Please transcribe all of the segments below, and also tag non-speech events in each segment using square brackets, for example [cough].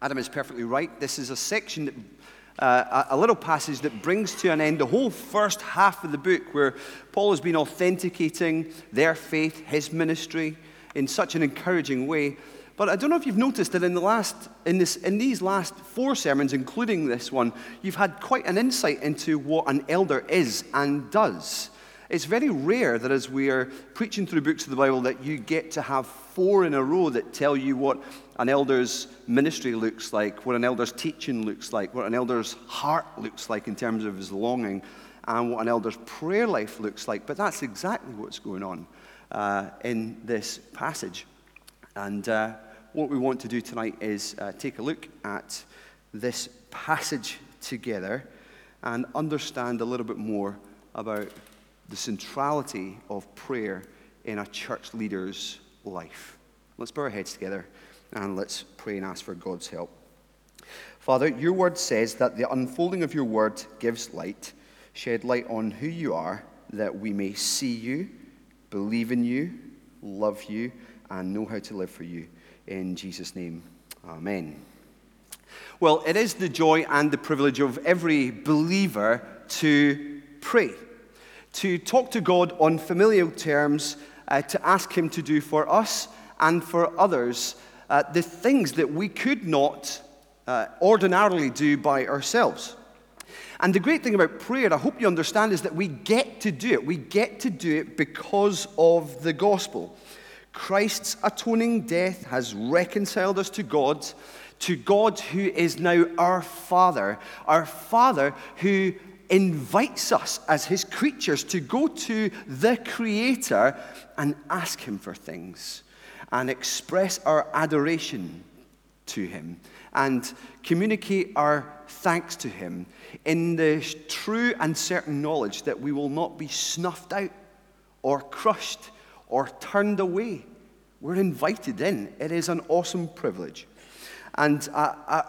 Adam is perfectly right. This is a section that uh, a little passage that brings to an end the whole first half of the book where Paul has been authenticating their faith, his ministry, in such an encouraging way. But I don't know if you've noticed that in, the last, in, this, in these last four sermons, including this one, you've had quite an insight into what an elder is and does. It's very rare that as we are preaching through books of the Bible that you get to have four in a row that tell you what an elder's ministry looks like, what an elder's teaching looks like, what an elder's heart looks like in terms of his longing, and what an elder's prayer life looks like. But that's exactly what's going on uh, in this passage. And uh, what we want to do tonight is uh, take a look at this passage together and understand a little bit more about the centrality of prayer in a church leader's life. Let's bow our heads together and let's pray and ask for God's help. Father, your word says that the unfolding of your word gives light. Shed light on who you are, that we may see you, believe in you, love you, and know how to live for you. In Jesus' name, amen. Well, it is the joy and the privilege of every believer to pray to talk to God on familial terms, uh, to ask Him to do for us and for others uh, the things that we could not uh, ordinarily do by ourselves. And the great thing about prayer, I hope you understand, is that we get to do it. We get to do it because of the gospel. Christ's atoning death has reconciled us to God, to God who is now our Father, our Father who invites us as his creatures to go to the Creator and ask him for things and express our adoration to him and communicate our thanks to him in the true and certain knowledge that we will not be snuffed out or crushed or turned away. We're invited in. It is an awesome privilege. And I, I,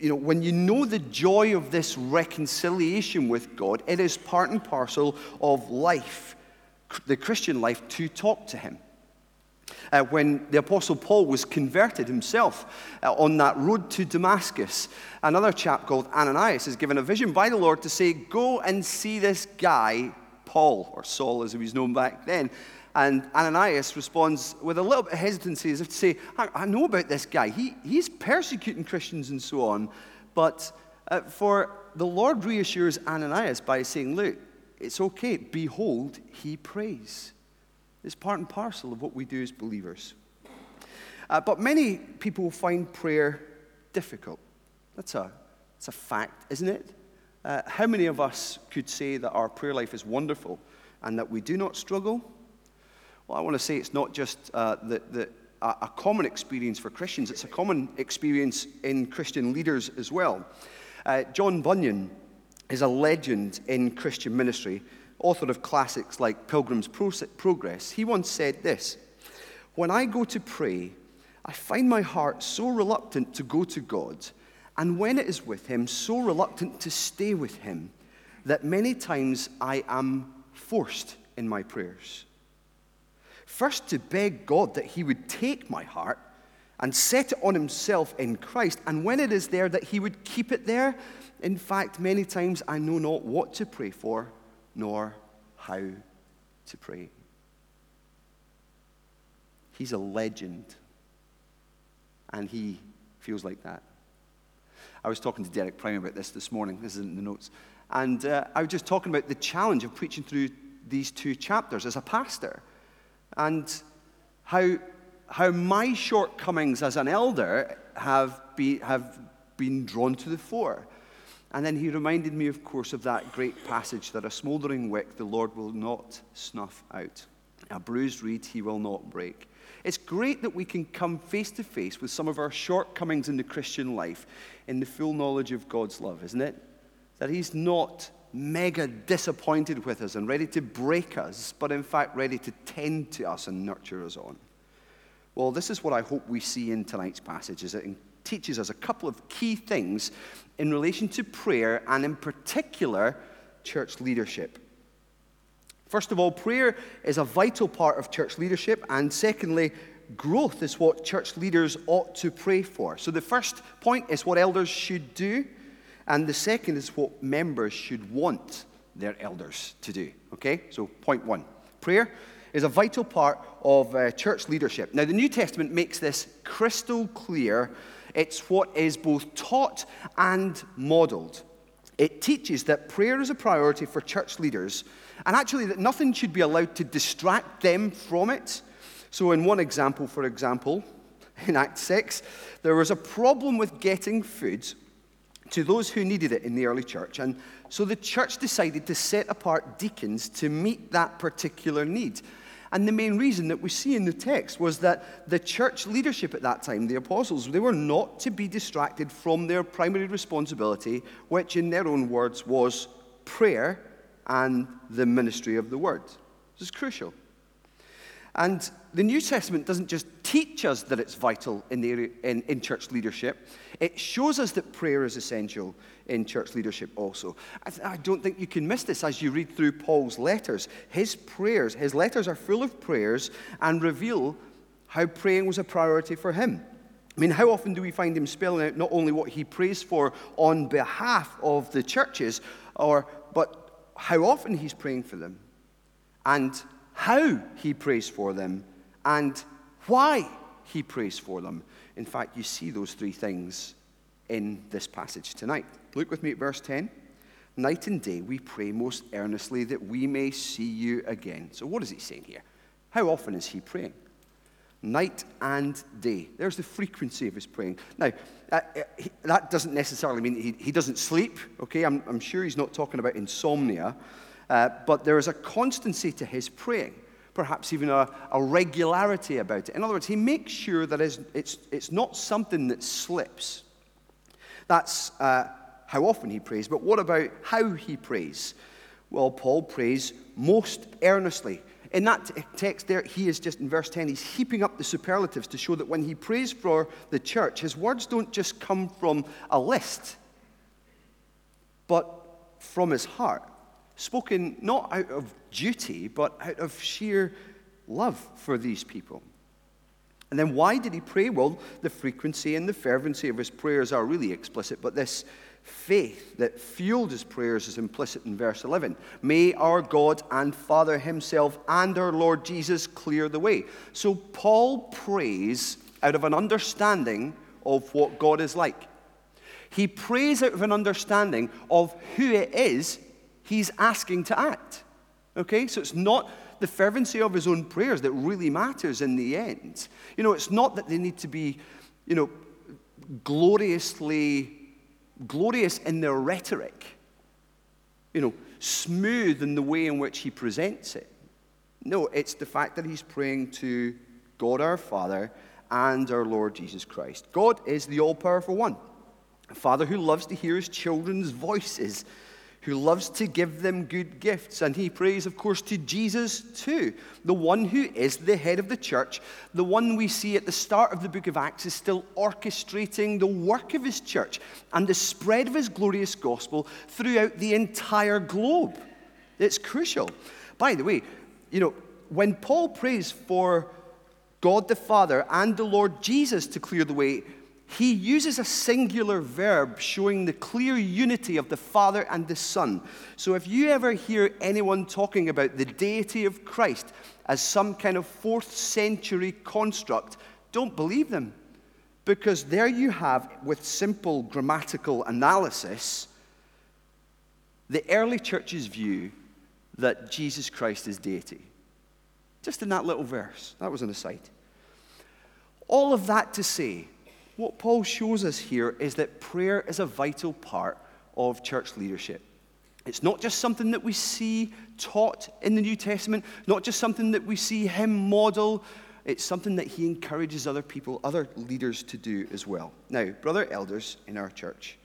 you know, when you know the joy of this reconciliation with God, it is part and parcel of life, the Christian life, to talk to Him. Uh, when the Apostle Paul was converted himself uh, on that road to Damascus, another chap called Ananias is given a vision by the Lord to say, Go and see this guy, Paul, or Saul as he was known back then. And Ananias responds with a little bit of hesitancy as if to say, I, I know about this guy. He, he's persecuting Christians and so on. But uh, for the Lord reassures Ananias by saying, Look, it's okay. Behold, he prays. It's part and parcel of what we do as believers. Uh, but many people find prayer difficult. That's a, that's a fact, isn't it? Uh, how many of us could say that our prayer life is wonderful and that we do not struggle? Well, I want to say it's not just uh, the, the, a common experience for Christians, it's a common experience in Christian leaders as well. Uh, John Bunyan is a legend in Christian ministry, author of classics like Pilgrim's Progress. He once said this When I go to pray, I find my heart so reluctant to go to God, and when it is with Him, so reluctant to stay with Him, that many times I am forced in my prayers. First, to beg God that He would take my heart and set it on Himself in Christ, and when it is there, that He would keep it there. In fact, many times I know not what to pray for, nor how to pray. He's a legend, and he feels like that. I was talking to Derek Prime about this this morning. This is in the notes. And uh, I was just talking about the challenge of preaching through these two chapters as a pastor and how, how my shortcomings as an elder have, be, have been drawn to the fore. And then he reminded me, of course, of that great passage that a smouldering wick the Lord will not snuff out, a bruised reed he will not break. It's great that we can come face to face with some of our shortcomings in the Christian life in the full knowledge of God's love, isn't it? That he's not mega disappointed with us and ready to break us, but in fact ready to tend to us and nurture us on. Well, this is what I hope we see in tonight's passage, is it teaches us a couple of key things in relation to prayer and in particular church leadership. First of all, prayer is a vital part of church leadership, and secondly, growth is what church leaders ought to pray for. So the first point is what elders should do, and the second is what members should want their elders to do. Okay? So, point one prayer is a vital part of uh, church leadership. Now, the New Testament makes this crystal clear. It's what is both taught and modeled. It teaches that prayer is a priority for church leaders, and actually that nothing should be allowed to distract them from it. So, in one example, for example, [laughs] in Act 6, there was a problem with getting food to those who needed it in the early church. And so the church decided to set apart deacons to meet that particular need. And the main reason that we see in the text was that the church leadership at that time, the apostles, they were not to be distracted from their primary responsibility, which, in their own words, was prayer and the ministry of the word. This is crucial. And the New Testament doesn't just teach us that it's vital in, the, in, in, church leadership, it shows us that prayer is essential in church leadership also. I, I don't think you can miss this as you read through Paul's letters. His prayers, his letters are full of prayers and reveal how praying was a priority for him. I mean, how often do we find him spelling out not only what he prays for on behalf of the churches, or, but how often he's praying for them? And how he prays for them, and why he prays for them. In fact, you see those three things in this passage tonight. Look with me at verse 10. Night and day we pray most earnestly that we may see you again. So, what is he saying here? How often is he praying? Night and day. There's the frequency of his praying. Now, uh, uh that doesn't necessarily mean he, doesn't sleep, okay? I'm sure he's not talking about insomnia. Uh, but there is a constancy to his praying, perhaps even a, a regularity about it. In other words, he makes sure that it's, it's not something that slips. That's uh, how often he prays. But what about how he prays? Well, Paul prays most earnestly. In that text there, he is just in verse 10, he's heaping up the superlatives to show that when he prays for the church, his words don't just come from a list, but from his heart spoken not out of duty, but out of sheer love for these people. And then why did he pray? Well, the frequency and the fervency of his prayers are really explicit, but this faith that fueled his prayers is implicit in verse 11. May our God and Father himself and our Lord Jesus clear the way. So Paul prays out of an understanding of what God is like. He prays out of an understanding of who it is he's asking to act. Okay? So it's not the fervency of his own prayers that really matters in the end. You know, it's not that they need to be, you know, gloriously, glorious in their rhetoric, you know, smooth in the way in which he presents it. No, it's the fact that he's praying to God our Father and our Lord Jesus Christ. God is the all powerful one, a Father who loves to hear his children's voices who loves to give them good gifts. And he prays, of course, to Jesus too, the one who is the head of the church, the one we see at the start of the book of Acts is still orchestrating the work of his church and the spread of his glorious gospel throughout the entire globe. It's crucial. By the way, you know, when Paul prays for God the Father and the Lord Jesus to clear the way, he uses a singular verb showing the clear unity of the Father and the Son. So if you ever hear anyone talking about the deity of Christ as some kind of fourth century construct, don't believe them. Because there you have, with simple grammatical analysis, the early church's view that Jesus Christ is deity. Just in that little verse. That was an aside. All of that to say, what Paul shows us here is that prayer is a vital part of church leadership. It's not just something that we see taught in the New Testament, not just something that we see him model. It's something that he encourages other people, other leaders to do as well. Now, brother elders in our church,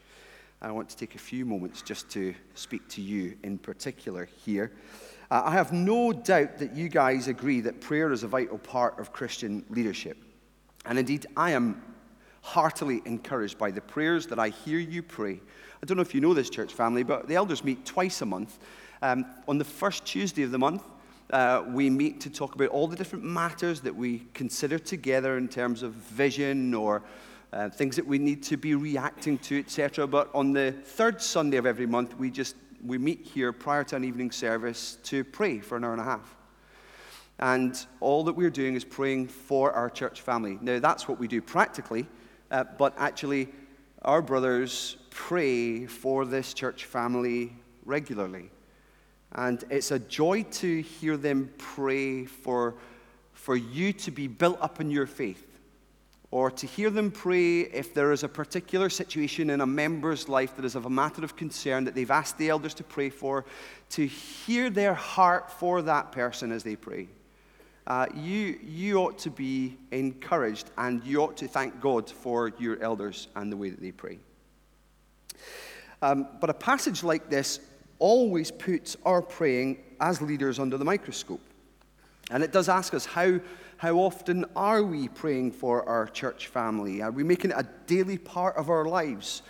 I want to take a few moments just to speak to you in particular here. Uh, I have no doubt that you guys agree that prayer is a vital part of Christian leadership. And indeed, I am heartily encouraged by the prayers that I hear you pray. I don't know if you know this church family, but the elders meet twice a month. Um, on the first Tuesday of the month, Uh, we meet to talk about all the different matters that we consider together in terms of vision or uh, things that we need to be reacting to, etc. But on the third Sunday of every month, we just we meet here prior to an evening service to pray for an hour and a half. And all that we're doing is praying for our church family. Now, that's what we do practically, uh, but actually, our brothers pray for this church family regularly. And it's a joy to hear them pray for, for you to be built up in your faith, or to hear them pray if there is a particular situation in a member's life that is of a matter of concern that they've asked the elders to pray for, to hear their heart for that person as they pray. Uh, you, you ought to be encouraged and you ought to thank God for your elders and the way that they pray. Um, but a passage like this always puts our praying as leaders under the microscope. And it does ask us how, how often are we praying for our church family? Are we making it a daily part of our lives?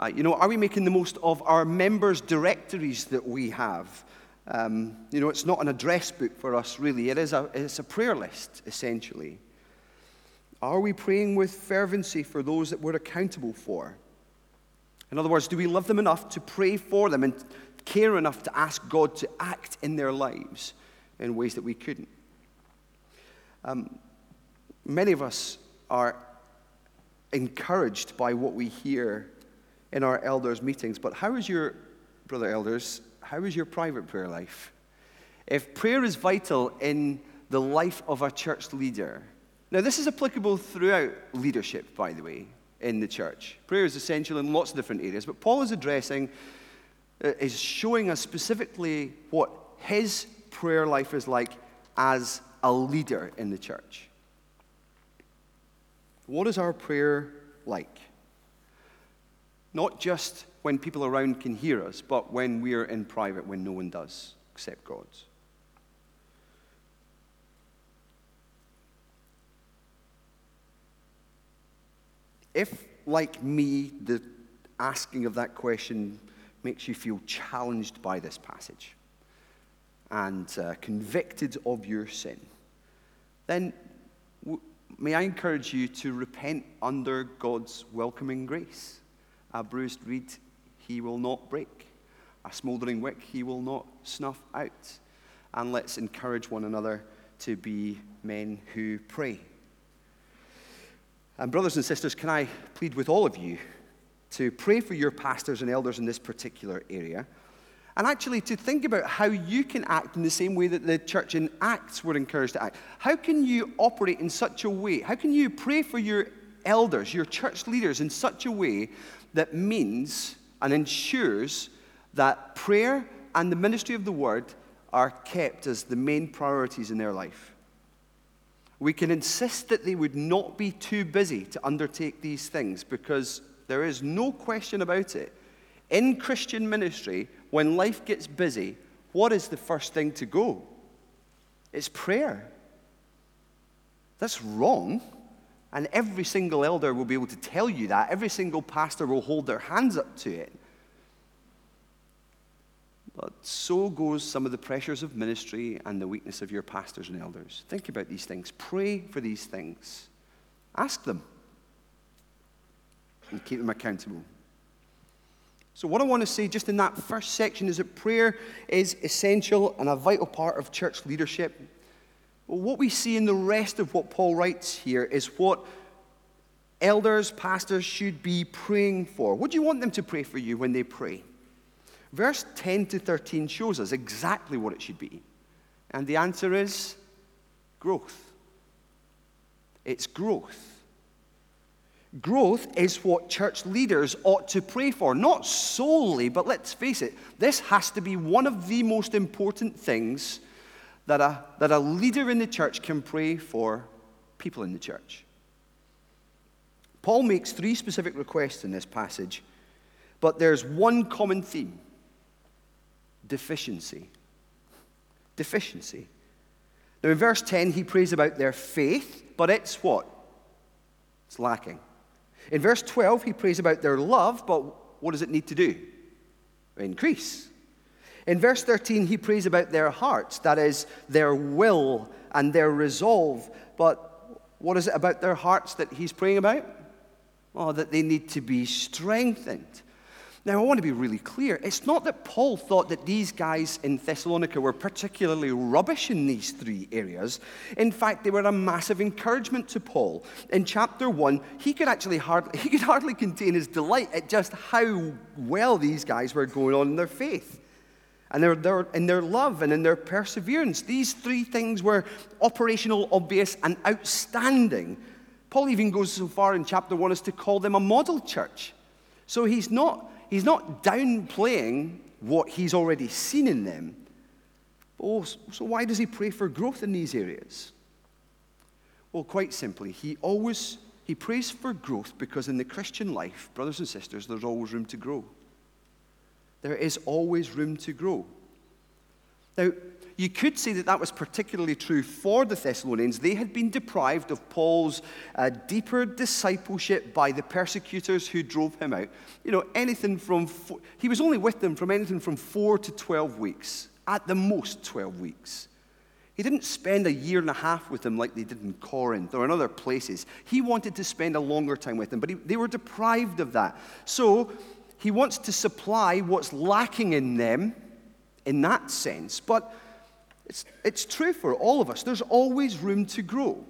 Uh, you know, are we making the most of our members' directories that we have? Um, you know, it's not an address book for us, really. It is a, it's a prayer list, essentially. Are we praying with fervency for those that we're accountable for? In other words, do we love them enough to pray for them and care enough to ask God to act in their lives in ways that we couldn't? Um, many of us are encouraged by what we hear in our elders' meetings, but how is your, brother elders, how is your private prayer life? If prayer is vital in the life of a church leader, now this is applicable throughout leadership, by the way, in the church. Prayer is essential in lots of different areas, but Paul is addressing, uh, is showing us specifically what his prayer life is like as a leader in the church. What is our prayer like? Not just when people around can hear us, but when we're in private, when no one does except God. If, like me, the asking of that question makes you feel challenged by this passage and uh, convicted of your sin, then w- may I encourage you to repent under God's welcoming grace. A bruised reed he will not break, a smouldering wick he will not snuff out. And let's encourage one another to be men who pray. And, brothers and sisters, can I plead with all of you to pray for your pastors and elders in this particular area? And actually, to think about how you can act in the same way that the church in Acts were encouraged to act. How can you operate in such a way? How can you pray for your elders, your church leaders, in such a way that means and ensures that prayer and the ministry of the word are kept as the main priorities in their life. We can insist that they would not be too busy to undertake these things because there is no question about it. In Christian ministry, when life gets busy, what is the first thing to go? It's prayer. That's wrong. And every single elder will be able to tell you that. Every single pastor will hold their hands up to it. But so goes some of the pressures of ministry and the weakness of your pastors and elders. Think about these things. Pray for these things. Ask them. And keep them accountable. So, what I want to say just in that first section is that prayer is essential and a vital part of church leadership. What we see in the rest of what Paul writes here is what elders, pastors should be praying for. What do you want them to pray for you when they pray? Verse 10 to 13 shows us exactly what it should be. And the answer is growth. It's growth. Growth is what church leaders ought to pray for. Not solely, but let's face it, this has to be one of the most important things that a, that a leader in the church can pray for people in the church. Paul makes three specific requests in this passage, but there's one common theme deficiency. Deficiency. Now, in verse 10, he prays about their faith, but it's what? It's lacking. In verse 12, he prays about their love, but what does it need to do? Increase. In verse 13, he prays about their hearts, that is, their will and their resolve. But what is it about their hearts that he's praying about? Oh, that they need to be strengthened. Now, I want to be really clear. It's not that Paul thought that these guys in Thessalonica were particularly rubbish in these three areas. In fact, they were a massive encouragement to Paul. In chapter 1, he could actually hardly, [laughs] he could hardly contain his delight at just how well these guys were going on in their faith and their, their, in their love and in their perseverance. These three things were operational, obvious, and outstanding. Paul even goes so far in chapter 1 as to call them a model church. So he's not he's not downplaying what he's already seen in them. Oh, so why does he pray for growth in these areas? Well, quite simply, he always he prays for growth because in the Christian life, brothers and sisters, there's always room to grow. There is always room to grow. Now, you could say that that was particularly true for the Thessalonians. They had been deprived of Paul's uh, deeper discipleship by the persecutors who drove him out. You know, anything from, four, he was only with them from anything from four to 12 weeks, at the most 12 weeks. He didn't spend a year and a half with them like they did in Corinth or in other places. He wanted to spend a longer time with them, but he, they were deprived of that. So he wants to supply what's lacking in them in that sense. But it's, it's true for all of us. There's always room to grow.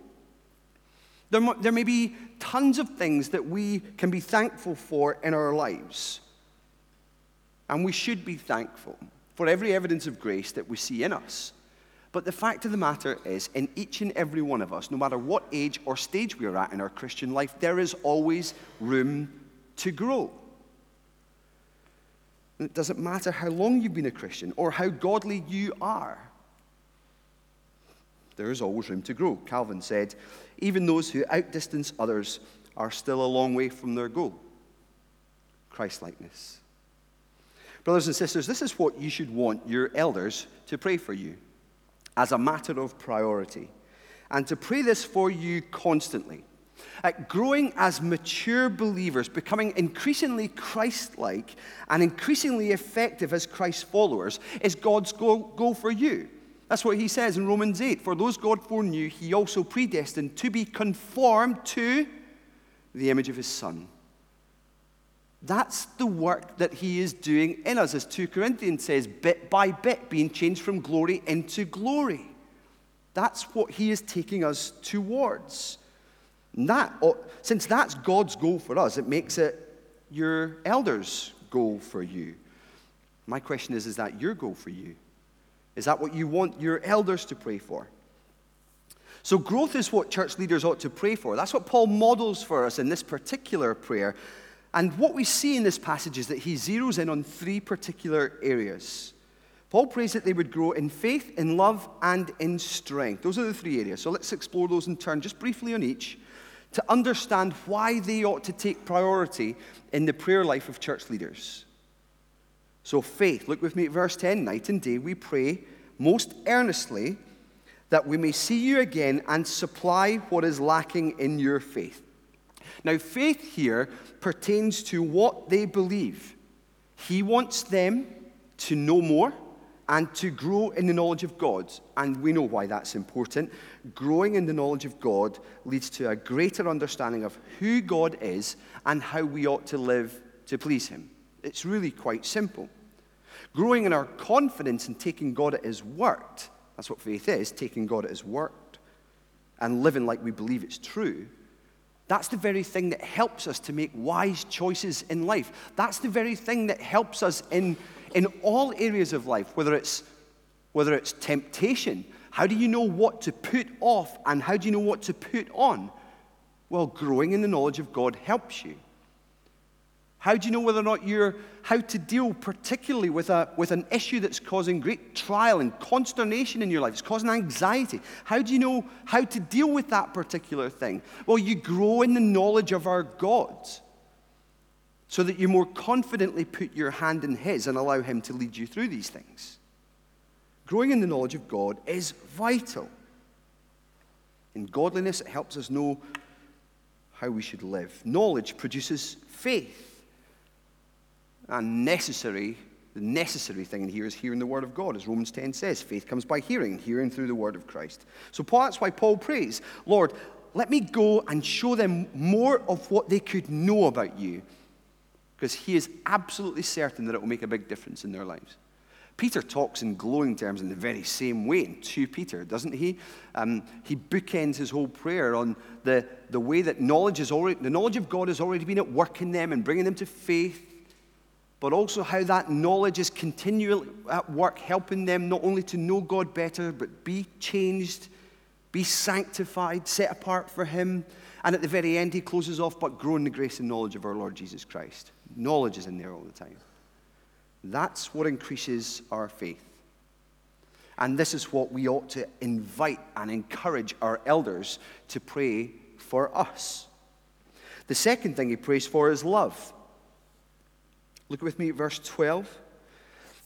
There, there may be tons of things that we can be thankful for in our lives. And we should be thankful for every evidence of grace that we see in us. But the fact of the matter is, in each and every one of us, no matter what age or stage we are at in our Christian life, there is always room to grow. And it doesn't matter how long you've been a Christian or how godly you are there is always room to grow. Calvin said, even those who outdistance others are still a long way from their goal Christlikeness. Brothers and sisters, this is what you should want your elders to pray for you as a matter of priority, and to pray this for you constantly. At growing as mature believers, becoming increasingly Christ like and increasingly effective as Christ followers is God's goal, goal for you. That's what he says in Romans 8. For those God foreknew, he also predestined to be conformed to the image of his Son. That's the work that he is doing in us, as 2 Corinthians says, bit by bit, being changed from glory into glory. That's what he is taking us towards. And that, since that's God's goal for us, it makes it your elders' goal for you. My question is, is that your goal for you? Is that what you want your elders to pray for? So, growth is what church leaders ought to pray for. That's what Paul models for us in this particular prayer. And what we see in this passage is that he zeroes in on three particular areas. Paul prays that they would grow in faith, in love, and in strength. Those are the three areas. So let's explore those in turn, just briefly on each, to understand why they ought to take priority in the prayer life of church leaders. So, faith, look with me at verse 10. Night and day we pray most earnestly that we may see you again and supply what is lacking in your faith. Now, faith here pertains to what they believe. He wants them to know more and to grow in the knowledge of God. And we know why that's important. Growing in the knowledge of God leads to a greater understanding of who God is and how we ought to live to please Him. It's really quite simple. Growing in our confidence in taking God at His word, that's what faith is, taking God at His word, and living like we believe it's true. That's the very thing that helps us to make wise choices in life. That's the very thing that helps us in, in all areas of life, whether it's, whether it's temptation. How do you know what to put off and how do you know what to put on? Well, growing in the knowledge of God helps you. How do you know whether or not you're, how to deal particularly with, a, with an issue that's causing great trial and consternation in your life? It's causing anxiety. How do you know how to deal with that particular thing? Well, you grow in the knowledge of our God so that you more confidently put your hand in His and allow Him to lead you through these things. Growing in the knowledge of God is vital. In godliness, it helps us know how we should live. Knowledge produces faith and necessary The necessary thing in here is hearing the word of God, as Romans 10 says. Faith comes by hearing, hearing through the word of Christ. So that's why Paul prays, Lord, let me go and show them more of what they could know about you. Because he is absolutely certain that it will make a big difference in their lives. Peter talks in glowing terms in the very same way in 2 Peter, doesn't he? Um, he bookends his whole prayer on the, the way that knowledge is already, the knowledge of God has already been at work in them and bringing them to faith, but also how that knowledge is continually at work, helping them not only to know God better, but be changed, be sanctified, set apart for Him. And at the very end, he closes off, but grow in the grace and knowledge of our Lord Jesus Christ. Knowledge is in there all the time. That's what increases our faith. And this is what we ought to invite and encourage our elders to pray for us. The second thing he prays for is love. Look with me at verse 12.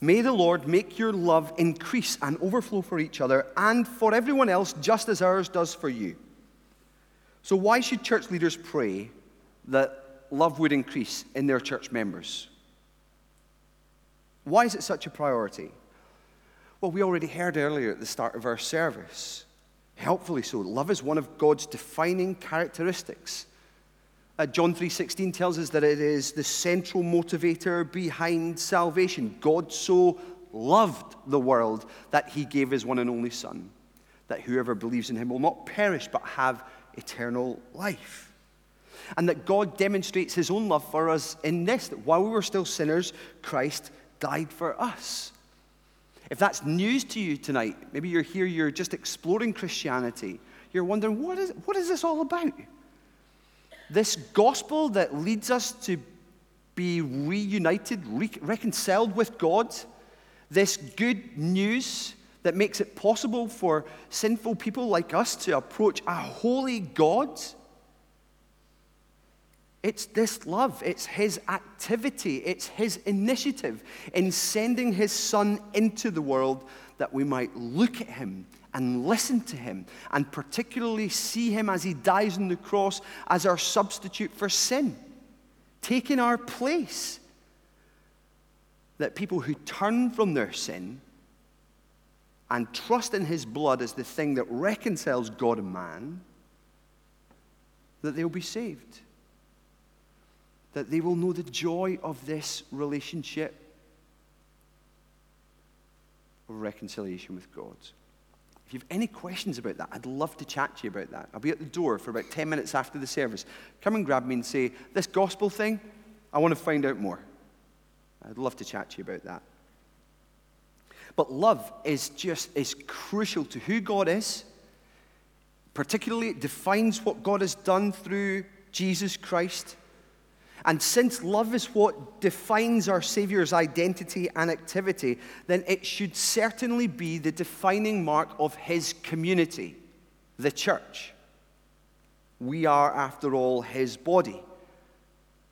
May the Lord make your love increase and overflow for each other and for everyone else, just as ours does for you. So, why should church leaders pray that love would increase in their church members? Why is it such a priority? Well, we already heard earlier at the start of our service. Helpfully so. Love is one of God's defining characteristics. Uh, John 3:16 tells us that it is the central motivator behind salvation. God so loved the world that he gave his one and only son, that whoever believes in him will not perish but have eternal life. And that God demonstrates his own love for us in this that while we were still sinners, Christ died for us. If that's news to you tonight, maybe you're here, you're just exploring Christianity, you're wondering, what is, what is this all about? This gospel that leads us to be reunited, re- reconciled with God, this good news that makes it possible for sinful people like us to approach a holy God it's this love, it's his activity, it's his initiative in sending his son into the world that we might look at him and listen to him, and particularly see him as he dies on the cross as our substitute for sin, taking our place. That people who turn from their sin and trust in his blood as the thing that reconciles God and man, that they'll be saved that they will know the joy of this relationship of reconciliation with God. If you have any questions about that, I'd love to chat to you about that. I'll be at the door for about 10 minutes after the service. Come and grab me and say, This gospel thing, I want to find out more. I'd love to chat to you about that. But love is just is crucial to who God is. Particularly, it defines what God has done through Jesus Christ. And since love is what defines our Savior's identity and activity, then it should certainly be the defining mark of His community, the church. We are, after all, His body.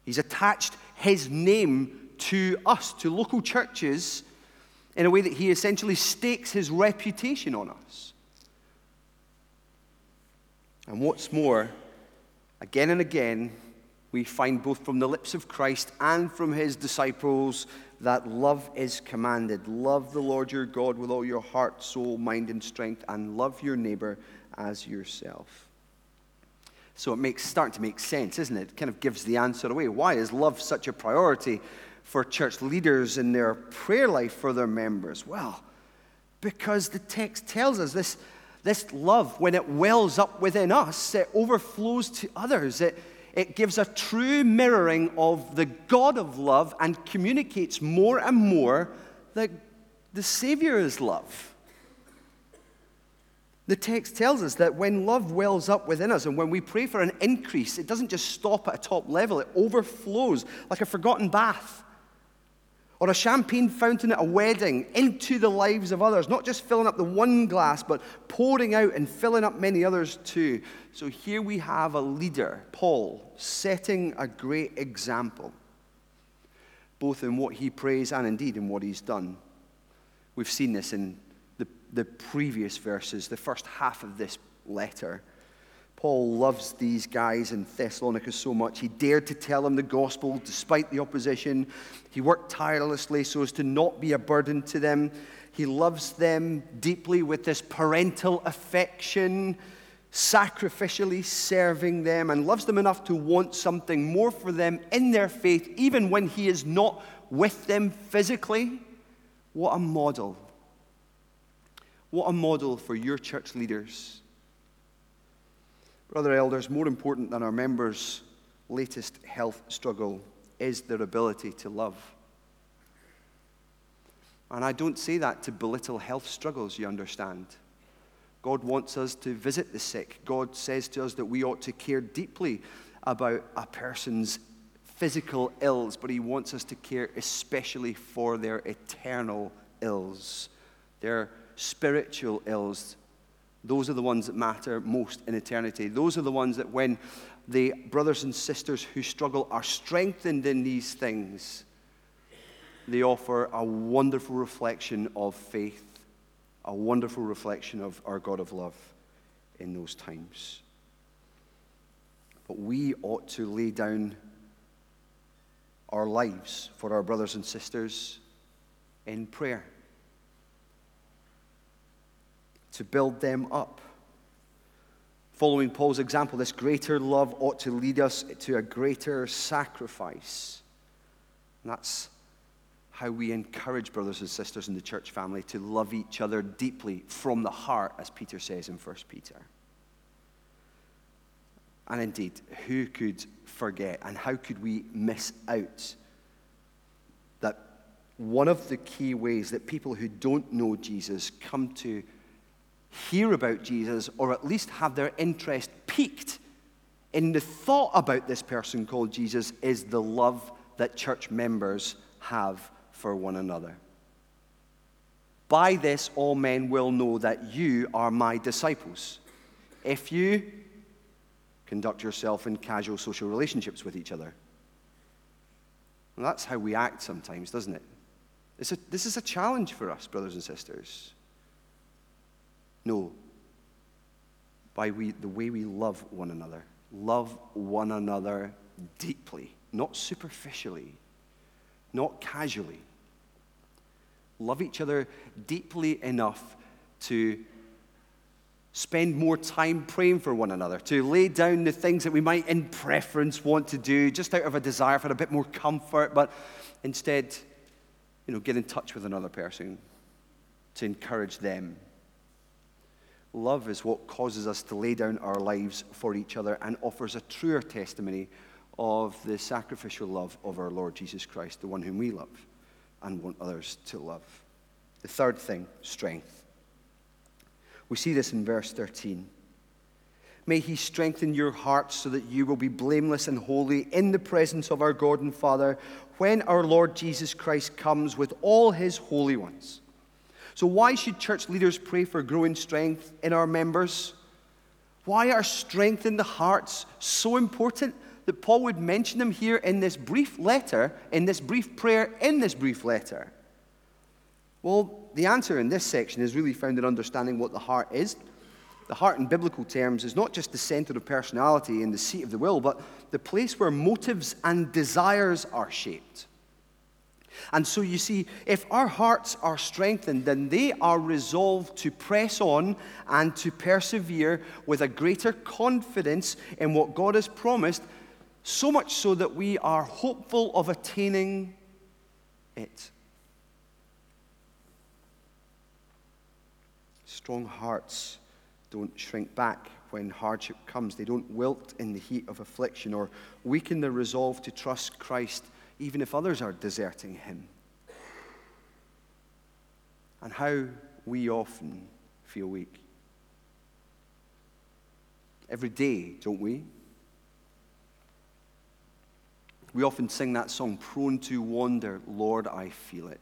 He's attached His name to us, to local churches, in a way that He essentially stakes His reputation on us. And what's more, again and again, we find both from the lips of Christ and from his disciples that love is commanded. Love the Lord your God with all your heart, soul, mind, and strength, and love your neighbor as yourself. So it makes starting to make sense, isn't it? It kind of gives the answer away. Why is love such a priority for church leaders in their prayer life for their members? Well, because the text tells us this, this love, when it wells up within us, it overflows to others. It, it gives a true mirroring of the God of love and communicates more and more that the Savior is love. The text tells us that when love wells up within us and when we pray for an increase, it doesn't just stop at a top level, it overflows like a forgotten bath or a champagne fountain at a wedding into the lives of others, not just filling up the one glass, but pouring out and filling up many others too. So here we have a leader, Paul, setting a great example, both in what he prays and indeed in what he's done. We've seen this in the, the previous verses, the first half of this letter. Paul loves these guys in Thessalonica so much. He dared to tell them the gospel despite the opposition. He worked tirelessly so as to not be a burden to them. He loves them deeply with this parental affection, sacrificially serving them, and loves them enough to want something more for them in their faith, even when he is not with them physically. What a model. What a model for your church leaders Brother elders, more important than our members' latest health struggle is their ability to love. And I don't say that to belittle health struggles, you understand. God wants us to visit the sick. God says to us that we ought to care deeply about a person's physical ills, but He wants us to care especially for their eternal ills, their spiritual ills, those are the ones that matter most in eternity. Those are the ones that, when the brothers and sisters who struggle are strengthened in these things, they offer a wonderful reflection of faith, a wonderful reflection of our God of love in those times. But we ought to lay down our lives for our brothers and sisters in prayer to build them up. Following Paul's example, this greater love ought to lead us to a greater sacrifice. And that's how we encourage brothers and sisters in the church family to love each other deeply from the heart, as Peter says in 1 Peter. And indeed, who could forget and how could we miss out that one of the key ways that people who don't know Jesus come to hear about Jesus or at least have their interest piqued in the thought about this person called Jesus is the love that church members have for one another. By this, all men will know that you are my disciples. If you conduct yourself in casual social relationships with each other. And that's how we act sometimes, doesn't it? A, this is a challenge for us, brothers and sisters. No, by we, the way we love one another. Love one another deeply, not superficially, not casually. Love each other deeply enough to spend more time praying for one another, to lay down the things that we might in preference want to do just out of a desire for a bit more comfort, but instead, you know, get in touch with another person to encourage them Love is what causes us to lay down our lives for each other and offers a truer testimony of the sacrificial love of our Lord Jesus Christ, the one whom we love and want others to love. The third thing, strength. We see this in verse 13. May he strengthen your hearts so that you will be blameless and holy in the presence of our God and Father when our Lord Jesus Christ comes with all his holy ones. So, why should church leaders pray for growing strength in our members? Why are strength in the hearts so important that Paul would mention them here in this brief letter, in this brief prayer, in this brief letter? Well, the answer in this section is really found in understanding what the heart is. The heart, in biblical terms, is not just the center of personality and the seat of the will, but the place where motives and desires are shaped. And so you see, if our hearts are strengthened, then they are resolved to press on and to persevere with a greater confidence in what God has promised, so much so that we are hopeful of attaining it. Strong hearts don't shrink back when hardship comes. They don't wilt in the heat of affliction or weaken their resolve to trust Christ even if others are deserting him. And how we often feel weak. Every day, don't we? We often sing that song, prone to wander, Lord, I feel it.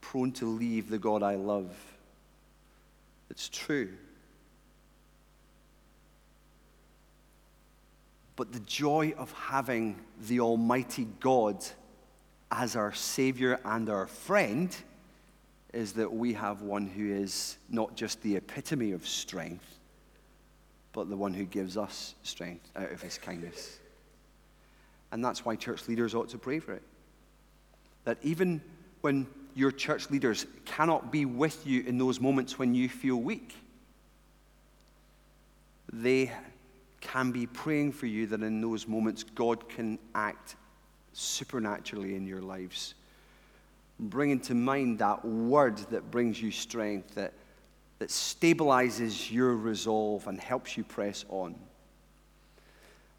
Prone to leave the God I love. It's true. But the joy of having the Almighty God as our Savior and our friend is that we have one who is not just the epitome of strength, but the one who gives us strength out of his kindness. And that's why church leaders ought to pray for it. That even when your church leaders cannot be with you in those moments when you feel weak, they can be praying for you that in those moments God can act supernaturally in your lives. Bringing to mind that word that brings you strength, that, that stabilizes your resolve and helps you press on.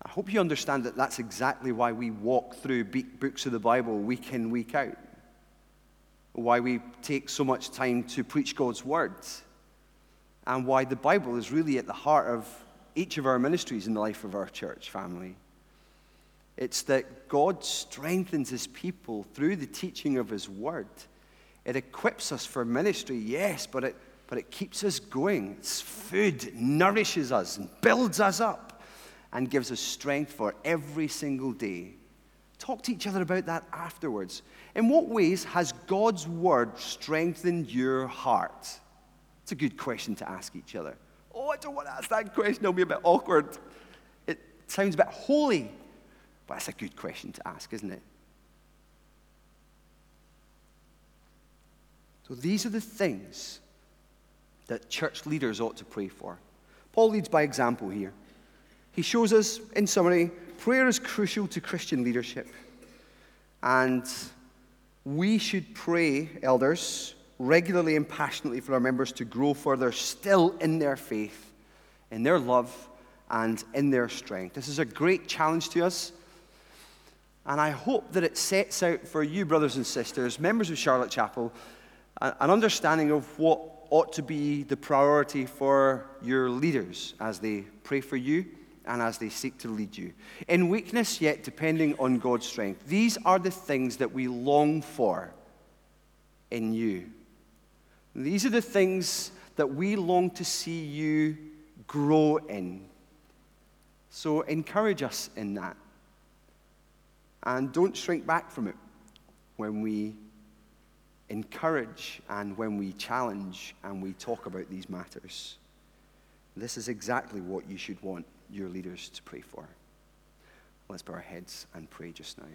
I hope you understand that that's exactly why we walk through books of the Bible week in, week out. Why we take so much time to preach God's words. And why the Bible is really at the heart of each of our ministries in the life of our church family. It's that God strengthens his people through the teaching of his word. It equips us for ministry, yes, but it, but it keeps us going. It's food, nourishes us and builds us up and gives us strength for every single day. Talk to each other about that afterwards. In what ways has God's word strengthened your heart? It's a good question to ask each other. I don't want to ask that question. It'll be a bit awkward. It sounds a bit holy, but that's a good question to ask, isn't it? So these are the things that church leaders ought to pray for. Paul leads by example here. He shows us, in summary, prayer is crucial to Christian leadership. And we should pray, elders, regularly and passionately for our members to grow further still in their faith, in their love, and in their strength. This is a great challenge to us. And I hope that it sets out for you, brothers and sisters, members of Charlotte Chapel, an understanding of what ought to be the priority for your leaders as they pray for you and as they seek to lead you. In weakness, yet depending on God's strength. These are the things that we long for in you. These are the things that we long to see you grow in. So encourage us in that. And don't shrink back from it when we encourage and when we challenge and we talk about these matters. This is exactly what you should want your leaders to pray for. Let's bow our heads and pray just now.